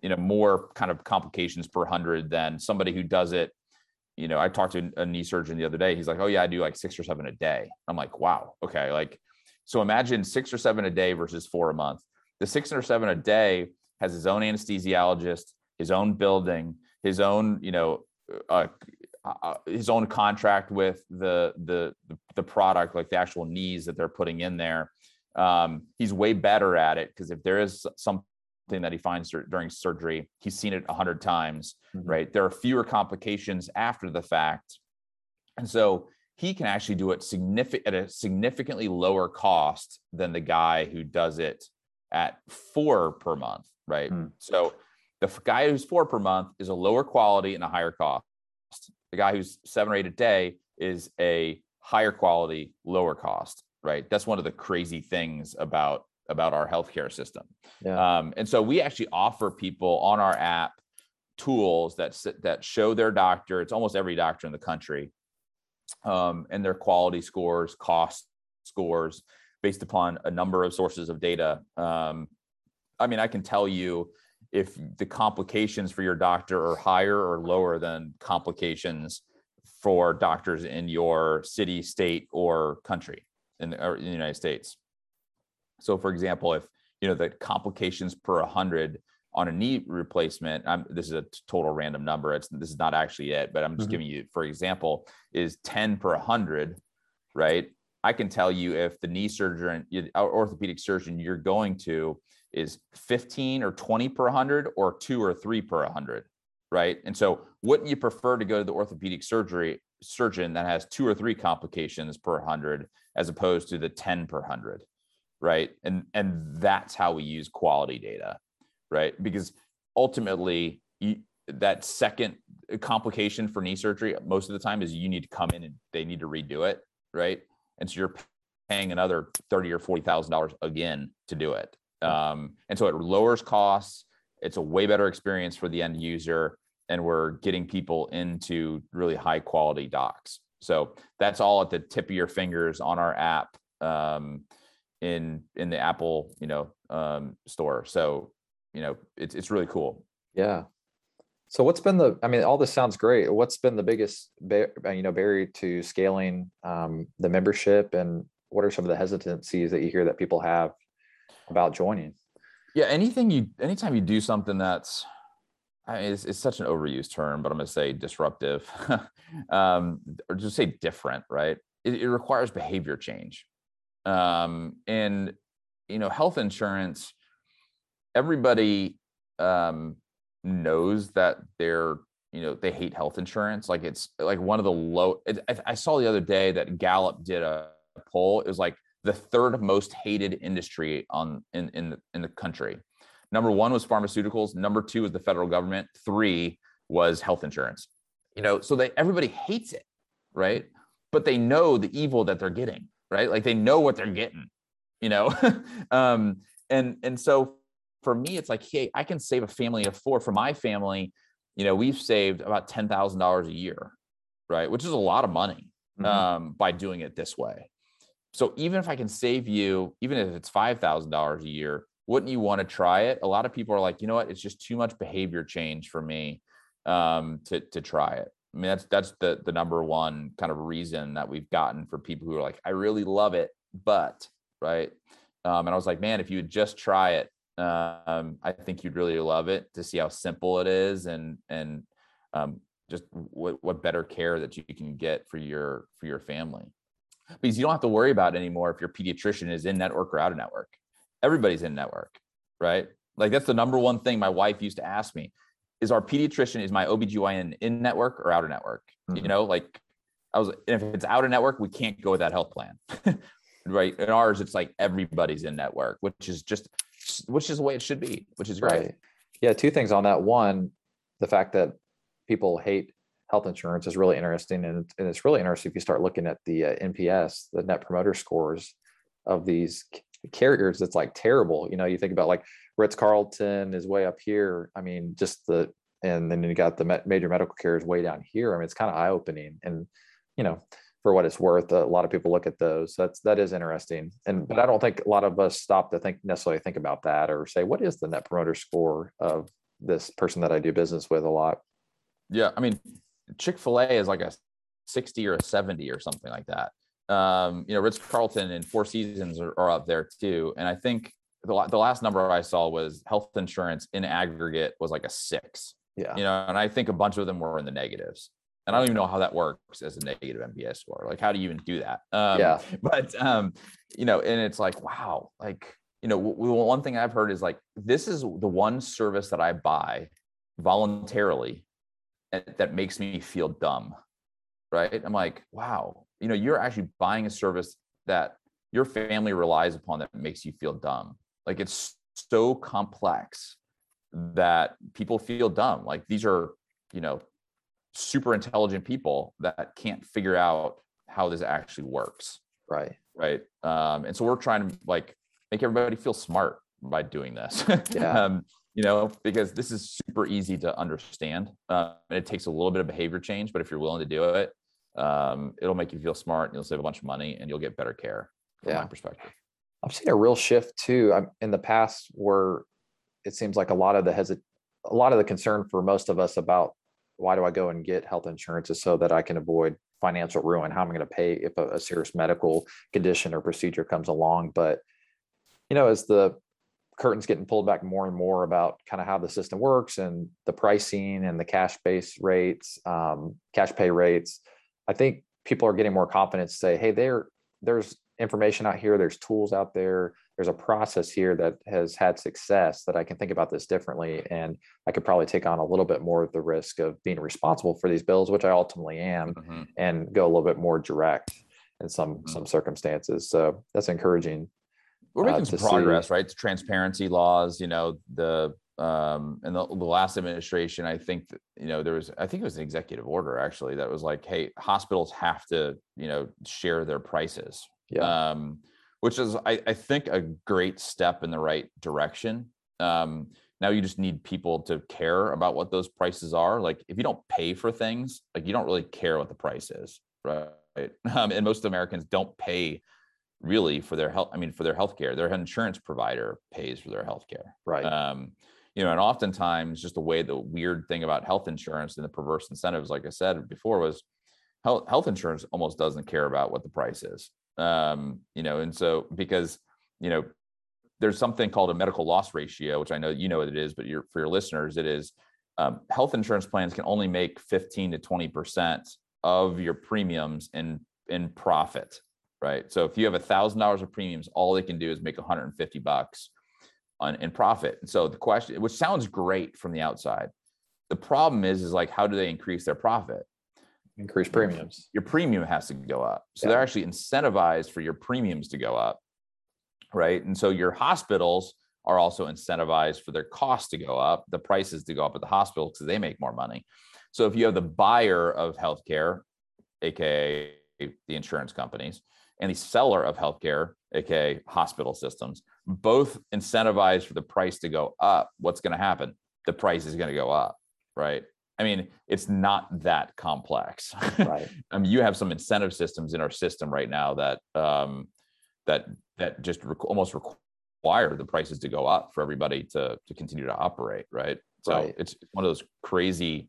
you know more kind of complications per hundred than somebody who does it. You know i talked to a knee surgeon the other day. He's like oh yeah i do like six or seven a day. I'm like wow okay like so imagine six or seven a day versus four a month. The six or seven a day has his own anesthesiologist his own building his own you know uh, uh, uh his own contract with the, the the product like the actual knees that they're putting in there um, he's way better at it because if there is something that he finds during surgery. He's seen it a hundred times, mm-hmm. right? There are fewer complications after the fact. And so he can actually do it significant at a significantly lower cost than the guy who does it at four per month, right? Mm. So the guy who's four per month is a lower quality and a higher cost. The guy who's seven or eight a day is a higher quality, lower cost, right? That's one of the crazy things about about our healthcare system. Yeah. Um, and so we actually offer people on our app tools that that show their doctor. It's almost every doctor in the country, um, and their quality scores, cost scores, based upon a number of sources of data. Um, I mean, I can tell you if the complications for your doctor are higher or lower than complications for doctors in your city, state, or country in the, in the United States. So, for example, if you know the complications per 100 on a knee replacement, I'm, this is a total random number. It's this is not actually it, but I'm just mm-hmm. giving you, for example, is 10 per 100, right? I can tell you if the knee surgeon, orthopedic surgeon you're going to is 15 or 20 per 100 or two or three per 100, right? And so, wouldn't you prefer to go to the orthopedic surgery surgeon that has two or three complications per 100 as opposed to the 10 per 100? right and and that's how we use quality data right because ultimately you, that second complication for knee surgery most of the time is you need to come in and they need to redo it, right? And so you're paying another thirty or forty thousand dollars again to do it. Um, and so it lowers costs. It's a way better experience for the end user, and we're getting people into really high quality docs. So that's all at the tip of your fingers on our app um, in in the Apple, you know, um, store. So you know, it's it's really cool.
Yeah. So what's been the? I mean, all this sounds great. What's been the biggest, you know, barrier to scaling um, the membership, and what are some of the hesitancies that you hear that people have about joining?
Yeah, anything you, anytime you do something that's, I mean, it's, it's such an overused term, but I'm going to say disruptive, um, or just say different, right? It, it requires behavior change, um, and you know, health insurance. Everybody um, knows that they're you know they hate health insurance like it's like one of the low it, I, I, saw the other day that gallup did a poll it was like the third most hated industry on in in the, in the country number one was pharmaceuticals number two was the federal government three was health insurance you know so they everybody hates it right but they know the evil that they're getting right like they know what they're getting you know um and and so for me, it's like, hey, I can save a family of four. For my family, you know, we've saved about ten thousand dollars a year, right? Which is a lot of money mm-hmm. um, by doing it this way. So even if I can save you, even if it's five thousand dollars a year, wouldn't you want to try it? A lot of people are like, you know what, it's just too much behavior change for me um, to to try it. I mean, that's that's the the number one kind of reason that we've gotten for people who are like, I really love it, but right. Um, and I was like, man, if you would just try it, um, I think you'd really love it to see how simple it is and and um, just what, what better care that you can get for your for your family because you don't have to worry about it anymore if your pediatrician is in network or out of network everybody's in network right like that's the number one thing my wife used to ask me is our pediatrician is my obgyn in network or out of network mm-hmm. you know like i was if it's out of network we can't go with that health plan right in ours it's like everybody's in network which is just which is the way it should be, which is great. Right.
Yeah, two things on that. One, the fact that people hate health insurance is really interesting, and, and it's really interesting if you start looking at the uh, NPS, the Net Promoter Scores of these carriers. It's like terrible. You know, you think about like Ritz Carlton is way up here. I mean, just the and then you got the major medical carriers way down here. I mean, it's kind of eye opening, and you know, for what it's worth. A lot of people look at those. That's that is interesting. And but I don't think a lot of us stop to think necessarily think about that or say what is the net promoter score of this person that I do business with a lot.
Yeah, I mean, Chick Fil A is like a sixty or a seventy or something like that. Um, you know, Ritz Carlton and Four Seasons are, are up there too. And I think the the last number I saw was health insurance in aggregate was like a six.
Yeah.
You know, and I think a bunch of them were in the negatives and I don't even know how that works as a negative NPS score. Like, how do you even do that?
Um, yeah.
But um, you know, and it's like, wow, like you know, w- one thing I've heard is like, this is the one service that I buy voluntarily that makes me feel dumb, right? I'm like, wow, you know, you're actually buying a service that your family relies upon that makes you feel dumb. Like it's so complex that people feel dumb. Like these are, you know, super intelligent people that can't figure out how this actually works
right
right um, and so we're trying to like make everybody feel smart by doing this
yeah.
um, you know because this is super easy to understand uh, and it takes a little bit of behavior change but if you're willing to do it um, it'll make you feel smart and you'll save a bunch of money and you'll get better care from yeah. my perspective
i've seen a real shift too I'm, in the past where it seems like a lot of the hesit a lot of the concern for most of us about why do I go and get health insurance is so that I can avoid financial ruin. How am I going to pay if a, a serious medical condition or procedure comes along? But you know, as the curtains getting pulled back more and more about kind of how the system works and the pricing and the cash base rates, um, cash pay rates, I think people are getting more confident to say, hey, there, there's information out here, there's tools out there, there's a process here that has had success that I can think about this differently. And I could probably take on a little bit more of the risk of being responsible for these bills, which I ultimately am, mm-hmm. and go a little bit more direct in some mm-hmm. some circumstances. So that's encouraging.
We're making uh, some progress, see. right? The transparency laws, you know, the um, in the, the last administration, I think that, you know there was I think it was an executive order actually that was like, hey, hospitals have to you know share their prices.
Yeah.
Um, which is I, I think a great step in the right direction. Um, now you just need people to care about what those prices are. Like if you don't pay for things, like you don't really care what the price is, right? Um, and most Americans don't pay really for their health. I mean, for their healthcare, their insurance provider pays for their healthcare.
Right.
Um, you know, and oftentimes just the way the weird thing about health insurance and the perverse incentives, like I said before, was health health insurance almost doesn't care about what the price is. Um, you know, and so because you know, there's something called a medical loss ratio, which I know you know what it is, but for your listeners, it is um, health insurance plans can only make 15 to 20 percent of your premiums in in profit right? So if you have a thousand dollars of premiums, all they can do is make 150 bucks on in profit. And so the question, which sounds great from the outside, the problem is, is like, how do they increase their profit?
Increase premiums.
Your premium has to go up. So
Yeah.
they're actually incentivized for your premiums to go up, right? And so your hospitals are also incentivized for their costs to go up, the prices to go up at the hospital because they make more money. So if you have the buyer of healthcare, aka the insurance companies, and the seller of healthcare, aka hospital systems, both incentivized for the price to go up, what's going to happen? The price is going to go up, right? I mean, it's not that complex.
Right.
I mean, you have some incentive systems in our system right now that um, that that just almost require the prices to go up for everybody to to continue to operate, right? So
Right.
it's one of those crazy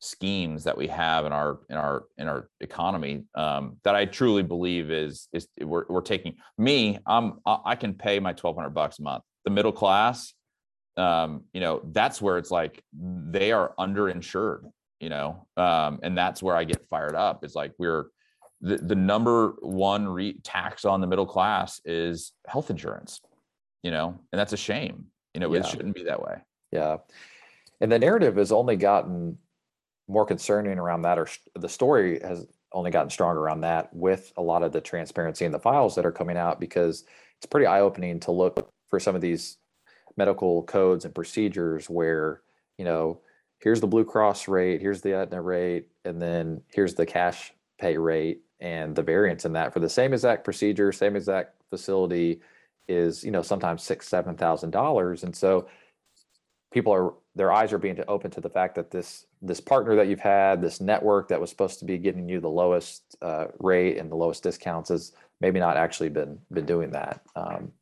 schemes that we have in our in our in our economy um, that I truly believe is is we're we're taking me. I'm I can pay my twelve hundred bucks a month. The middle class, um, you know, that's where it's like they are underinsured, you know, um, and that's where I get fired up. It's like we're the, the number one re- tax on the middle class is health insurance, you know, and that's a shame. You know,
Yeah.
it shouldn't be that way.
Yeah. And the narrative has only gotten more concerning around that, or the story has only gotten stronger around that with a lot of the transparency in the files that are coming out because it's pretty eye opening to look for some of these medical codes and procedures where, you know, here's the Blue Cross rate, here's the Aetna rate, and then here's the cash pay rate and the variance in that for the same exact procedure, same exact facility is, you know, sometimes six, seven thousand dollars. And so people are their eyes are being open to the fact that this this partner that you've had, this network that was supposed to be giving you the lowest uh, rate and the lowest discounts, has maybe not actually been been doing that. Um,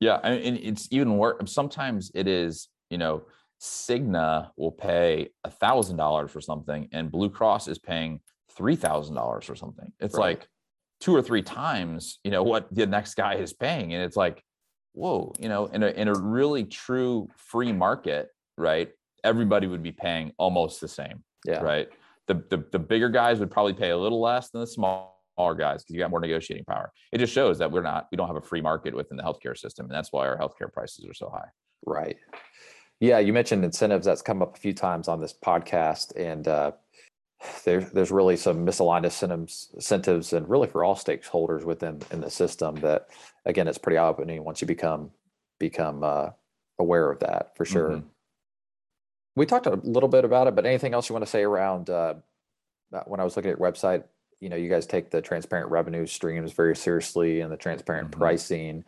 Yeah, I mean, it's even worse. Sometimes it is, you know, Cigna will pay a thousand dollars for something, and Blue Cross is paying three thousand dollars for something. It's
Right.
like two or three times, you know, what the next guy is paying, and it's like, whoa, you know, in a in a really true free market, right? Everybody would be paying almost the same,
yeah,
right? The, the the bigger guys would probably pay a little less than the smaller guys because you got more negotiating power. It just shows that we're not we don't have a free market within the healthcare system, and that's why our healthcare prices are so high.
right. Yeah, you mentioned incentives. That's come up a few times on this podcast, and uh, there's there's really some misaligned incentives, incentives, and really for all stakeholders within in the system. That again, it's pretty eye opening once you become become uh, aware of that for sure.
Mhm.
We talked a little bit about it, but anything else you want to say around uh, uh, when I was looking at your website? You know, you guys take the transparent revenue streams very seriously and the transparent
Mhm.
pricing.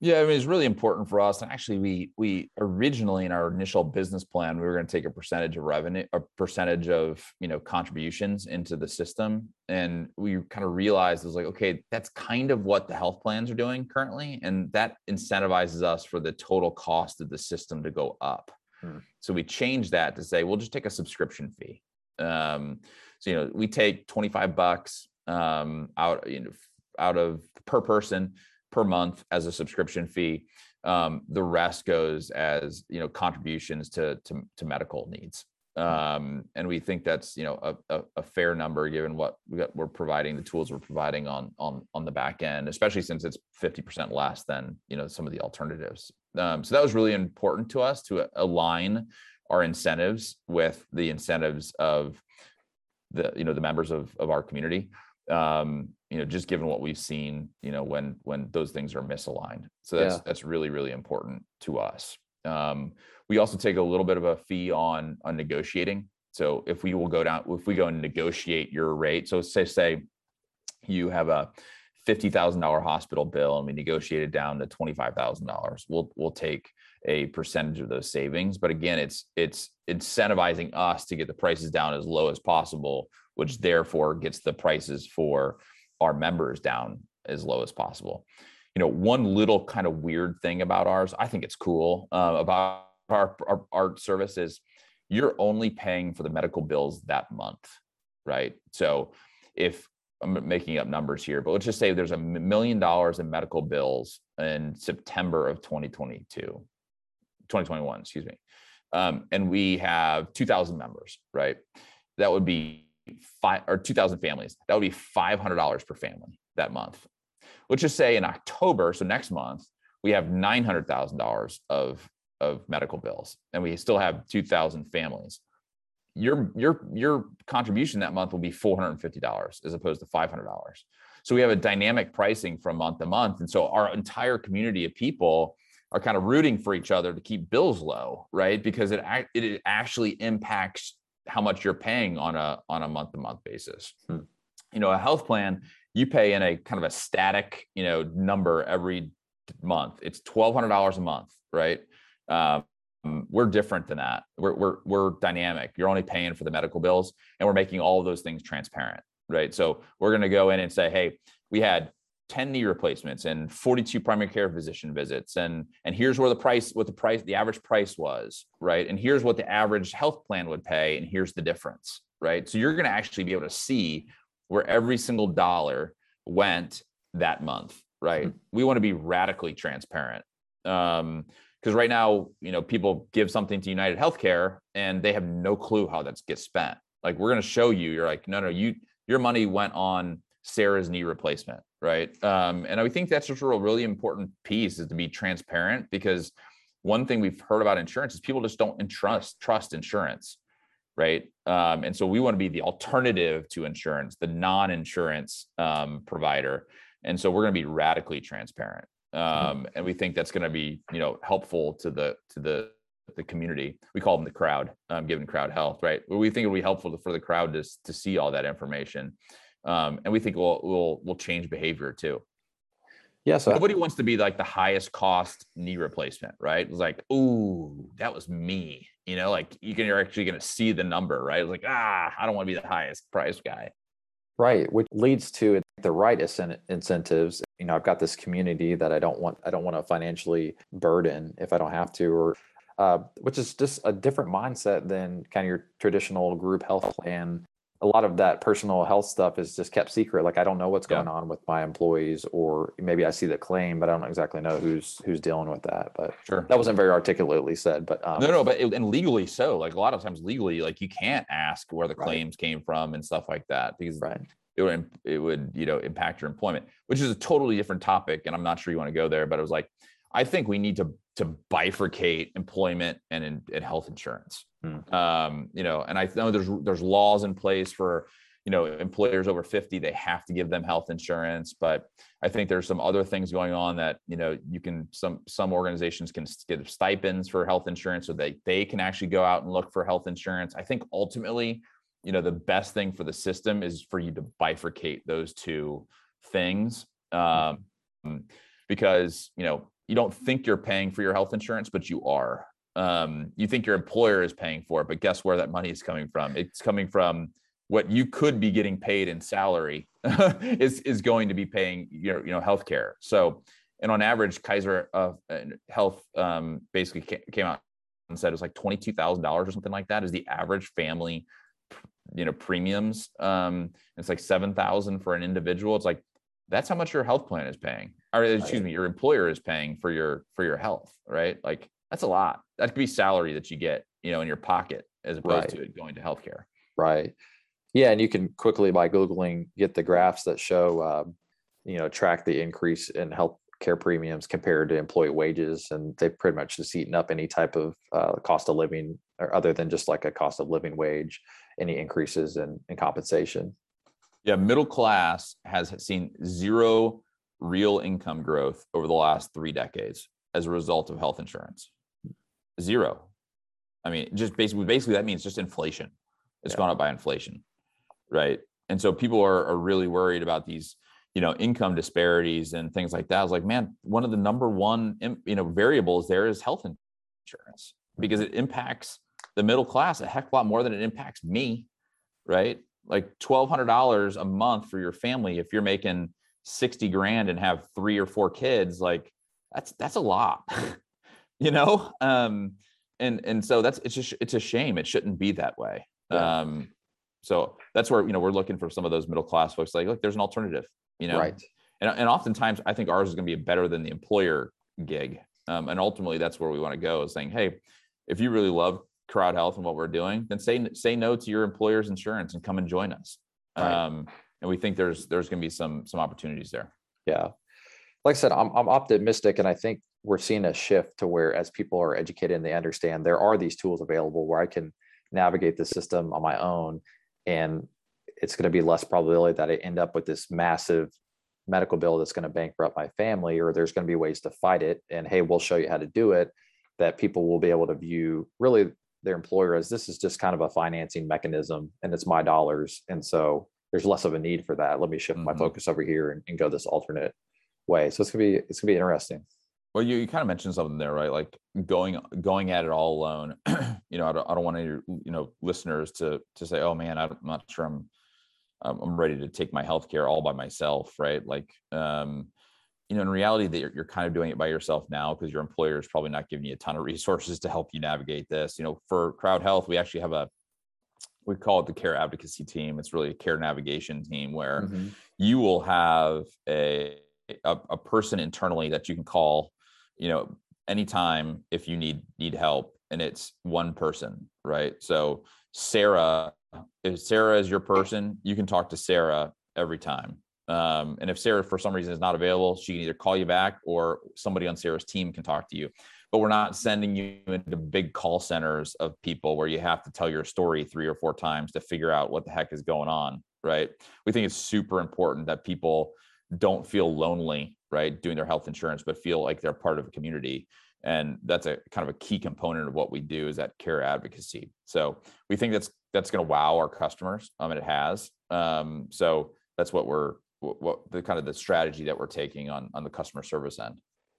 Yeah, I mean it's really important for us. And actually, we we originally in our initial business plan, we were going to take a percentage of revenue, a percentage of you know contributions into the system, and we kind of realized it was like, okay, that's kind of what the health plans are doing currently, and that incentivizes us for the total cost of the system to go up.
Hmm.
So we changed that to say we'll just take a subscription fee. Um, so you know, we take twenty five bucks um, out you know out of per person per month as a subscription fee. Um, the rest goes as you know contributions to to, to medical needs. Um, and we think that's you know a, a, a fair number given what we got, we're providing, the tools we're providing on on on the back end, especially since it's fifty percent less than you know some of the alternatives. Um, so that was really important to us to align our incentives with the incentives of the you know the members of of our community um you know just given what we've seen you know when when those things are misaligned so that's
Yeah.
that's really really important to us um We also take a little bit of a fee on on negotiating. So if we will go down, if we go and negotiate your rate, so say say you have a fifty thousand dollar hospital bill and we negotiate it down to twenty five thousand dollars, we'll we'll take a percentage of those savings. But again, it's it's incentivizing us to get the prices down as low as possible, which therefore gets the prices for our members down as low as possible. You know, one little kind of weird thing about ours, I think it's cool uh, about our, our our service is you're only paying for the medical bills that month, right? So if I'm making up numbers here, but let's just say there's a million dollars in medical bills in September of 2022, 2021, excuse me. Um, and we have 2,000 members, right? That would be five or 2,000 families. That would be $500 per family that month. Let's just say in October, so next month, we have $900,000 of, of medical bills and we still have 2,000 families your your your contribution that month will be $450 as opposed to $500 so we have a dynamic pricing from month to month. And so our entire community of people are kind of rooting for each other to keep bills low right? Because it it actually impacts how much you're paying on a on a month to month basis. Hmm. you know a health plan you pay in a kind of a static you know number every month. It's $1200 a month right? Um, um, we're different than that. We're, we're, we're dynamic. You're only paying for the medical bills and we're making all of those things transparent, right? So we're going to go in and say, hey, we had 10 knee replacements and 42 primary care physician visits and and here's where the price what the price the average price was right and here's what the average health plan would pay and here's the difference right so you're going to actually be able to see where every single dollar went that month right mm-hmm. we want to be radically transparent um, because right now you know people give something to united healthcare and they have no clue how that gets spent. Like we're going to show you you're like no no you your money went on sarah's knee replacement right? Um, and i think that's just a really important piece is to be transparent because one thing we've heard about insurance is people just don't entrust trust insurance right? Um, and so we want to be the alternative to insurance the non-insurance um, provider. And so we're going to be radically transparent. Um, and we think that's going to be you know helpful to the to the the community. We call them the crowd, um, given crowd health, right? We think it'll be helpful for the crowd to to see all that information, um, and we think we'll we'll we'll change behavior too.
Yeah,
so nobody wants to be like the highest cost knee replacement, right? It's like, ooh, that was me. You know, like you can you're actually going to see the number, right? It's like, ah, I don't want to be the highest price guy.
Right, which leads to the right incentives. You know, I've got this community that I don't want. I don't want to financially burden if I don't have to, or uh, which is just a different mindset than kind of your traditional group health plan a lot of that personal health stuff is just kept secret. Like I don't know what's going on with my employees, or maybe I see the claim, but I don't exactly know who's who's dealing with that. But
sure,
that wasn't very articulately said. But
um, no, no, but it, and legally so. Like a lot of times legally, like you can't ask where the right. claims came from and stuff like that because right. it would it would you know impact your employment, which is a totally different topic. And I'm not sure you want to go there, but it was like I think we need to to bifurcate employment and, and health insurance. Hmm. Um, you know, and I know there's there's laws in place for you know employers over 50 they have to give them health insurance but i think there's some other things going on that you know you can some some organizations can get stipends for health insurance so they they can actually go out and look for health insurance i think ultimately you know the best thing for the system is for you to bifurcate those two things um, because you know you don't think you're paying for your health insurance but you are um, you think your employer is paying for it, but guess where that money is coming from? It's coming from what you could be getting paid in salary is is going to be paying your you know healthcare. So, and on average, Kaiser uh, Health um, basically came out and said it was like twenty two thousand dollars or something like that is the average family you know premiums. Um, it's like seven thousand for an individual. It's like that's how much your health plan is paying, or excuse me, your employer is paying for your for your health, right? Like that's a lot. That could be salary that you get, you know, in your pocket as opposed right. to it going to healthcare.
Right. Yeah, and you can quickly by googling get the graphs that show, uh, you know, track the increase in health care premiums compared to employee wages, and they've pretty much just eaten up any type of uh, cost of living, or other than just like a cost of living wage, any increases in, in compensation.
Yeah, middle class has seen zero real income growth over the last three decades as a result of health insurance zero I mean, just basically, basically that means just inflation. It's
Yeah.
gone up by inflation, right? And so people are, are really worried about these, you know, income disparities and things like that. I was like, man, one of the number one, you know, variables there is health insurance because it impacts the middle class a heck of a lot more than it impacts me, right? Like twelve hundred dollars a month for your family if you're making sixty grand and have three or four kids, like that's that's a lot, you know. Um, and and so that's it's just it's a shame. It shouldn't be that way.
Yeah.
Um, so that's where you know we're looking for some of those middle class folks. Like, look, there's an alternative, you know.
Right.
And and oftentimes I think ours is going to be better than the employer gig. Um, and ultimately, that's where we want to go. Is saying, hey, if you really love CrowdHealth and what we're doing, then say say no to your employer's insurance and come and join us.
Right.
Um, and we think there's there's going to be some some opportunities there.
Yeah. Like I said, I'm, I'm optimistic and I think we're seeing a shift to where as people are educated and they understand there are these tools available where I can navigate the system on my own. And it's going to be less probability that I end up with this massive medical bill that's going to bankrupt my family, or there's going to be ways to fight it. And hey, we'll show you how to do it. That people will be able to view really their employer as this is just kind of a financing mechanism and it's my dollars. And so there's less of a need for that. Let me shift my
Mhm.
focus over here and, and go this alternate way. So it's gonna be it's gonna be interesting.
Well, you, you kind of mentioned something there, right? Like going going at it all alone. you know, I don't, I don't want any you know listeners to to say, "Oh man, I'm not sure I'm I'm I'm ready to take my healthcare all by myself," right? Like, um, you know, in reality, that you're, you're kind of doing it by yourself now because your employer is probably not giving you a ton of resources to help you navigate this. You know, for CrowdHealth, we actually have a we call it the care advocacy team. It's really a care navigation team where
Mhm.
you will have a, a a person internally that you can call you know anytime if you need need help and it's one person right so sarah if sarah is your person you can talk to sarah every time um, and if sarah for some reason is not available she can either call you back or somebody on sarah's team can talk to you but we're not sending you into big call centers of people where you have to tell your story three or four times to figure out what the heck is going on right we think it's super important that people don't feel lonely, right, doing their health insurance, but feel like they're part of a community. And that's a kind of a key component of what we do is that care advocacy. So we think that's that's going to wow our customers, um, and it has. Um, so that's what we're what, what the kind of the strategy that we're taking on on the customer service end.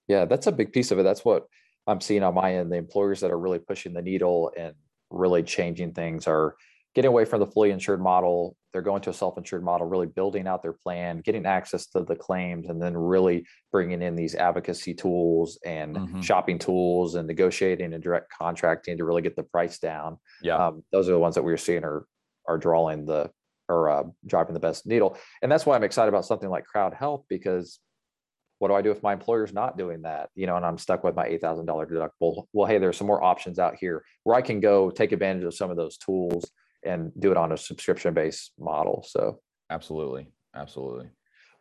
Yeah, that's a big piece of it. That's what I'm seeing on my end. The employers that are really pushing the needle and really changing things are getting away from the fully insured model. They're going to a self-insured model, really building out their plan, getting access to the claims, and then really bringing in these advocacy tools and
Mhm.
shopping tools and negotiating and direct contracting to really get the price down.
Yeah,
Um, those are the ones that we're seeing are are drawing the or uh, driving the best needle, and that's why I'm excited about something like CrowdHealth because what do I do if my employer's not doing that? You know, and I'm stuck with my eight thousand dollar deductible. Well, hey, there's some more options out here where I can go take advantage of some of those tools and do it on a subscription based model. So,
absolutely, absolutely.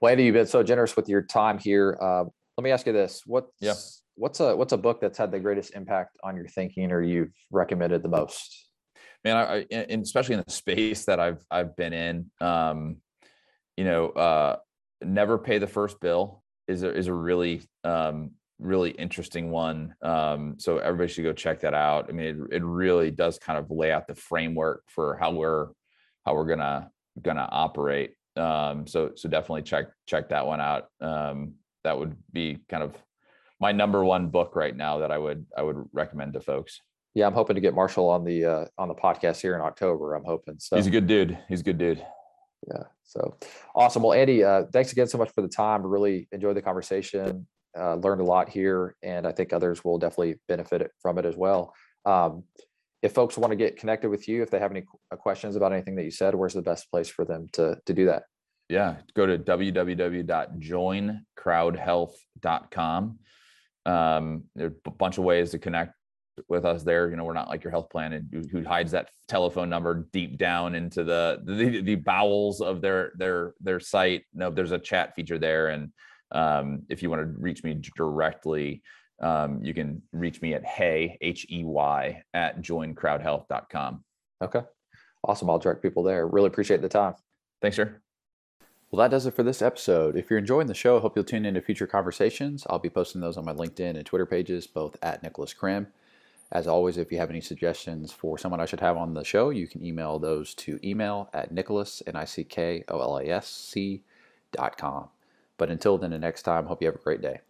well, Andy, you've been so generous with your time here. Uh, let me ask you this: what's
Yeah.
what's a what's a book that's had the greatest impact on your thinking, or you've recommended the most?
man I, I and especially in the space that i've i've been in um you know uh never pay the first bill is a is a really um really interesting one. Um so everybody should go check that out. I mean it, it really does kind of lay out the framework for how we're how we're gonna gonna operate. Um so so definitely check check that one out. Um that would be kind of my number one book right now that i would i would recommend to folks.
Yeah, I'm hoping to get Marshall on the uh, on the podcast here in October. I'm hoping. So.
He's a good dude. He's a good dude
yeah. So awesome. Well, Andy, uh, thanks again so much for the time. Really enjoyed the conversation. Uh, learned a lot here, and I think others will definitely benefit from it as well. Um, if folks want to get connected with you, if they have any uh, questions about anything that you said, where's the best place for them to to do that?
yeah go to www.joincrowdhealth.com um there's a bunch of ways to connect with us there you know we're not like your health plan and who- hides that telephone number deep down into the the, the bowels of their their their site no there's a chat feature there and um if you want to reach me directly um you can reach me at hey h-e-y at joincrowdhealth.com
Okay. Awesome. I'll direct people there. Really appreciate the time.
thanks sir
Well, that does it for this episode. If you're enjoying the show, I hope you'll tune in to future conversations. I'll be posting those on my LinkedIn and Twitter pages, both at Nickolas Crim. As always, if you have any suggestions for someone I should have on the show, you can email those to email at nickolas, N-I-C-K-O-L-A-S-C dot com. But until then, the next time, hope you have a great day.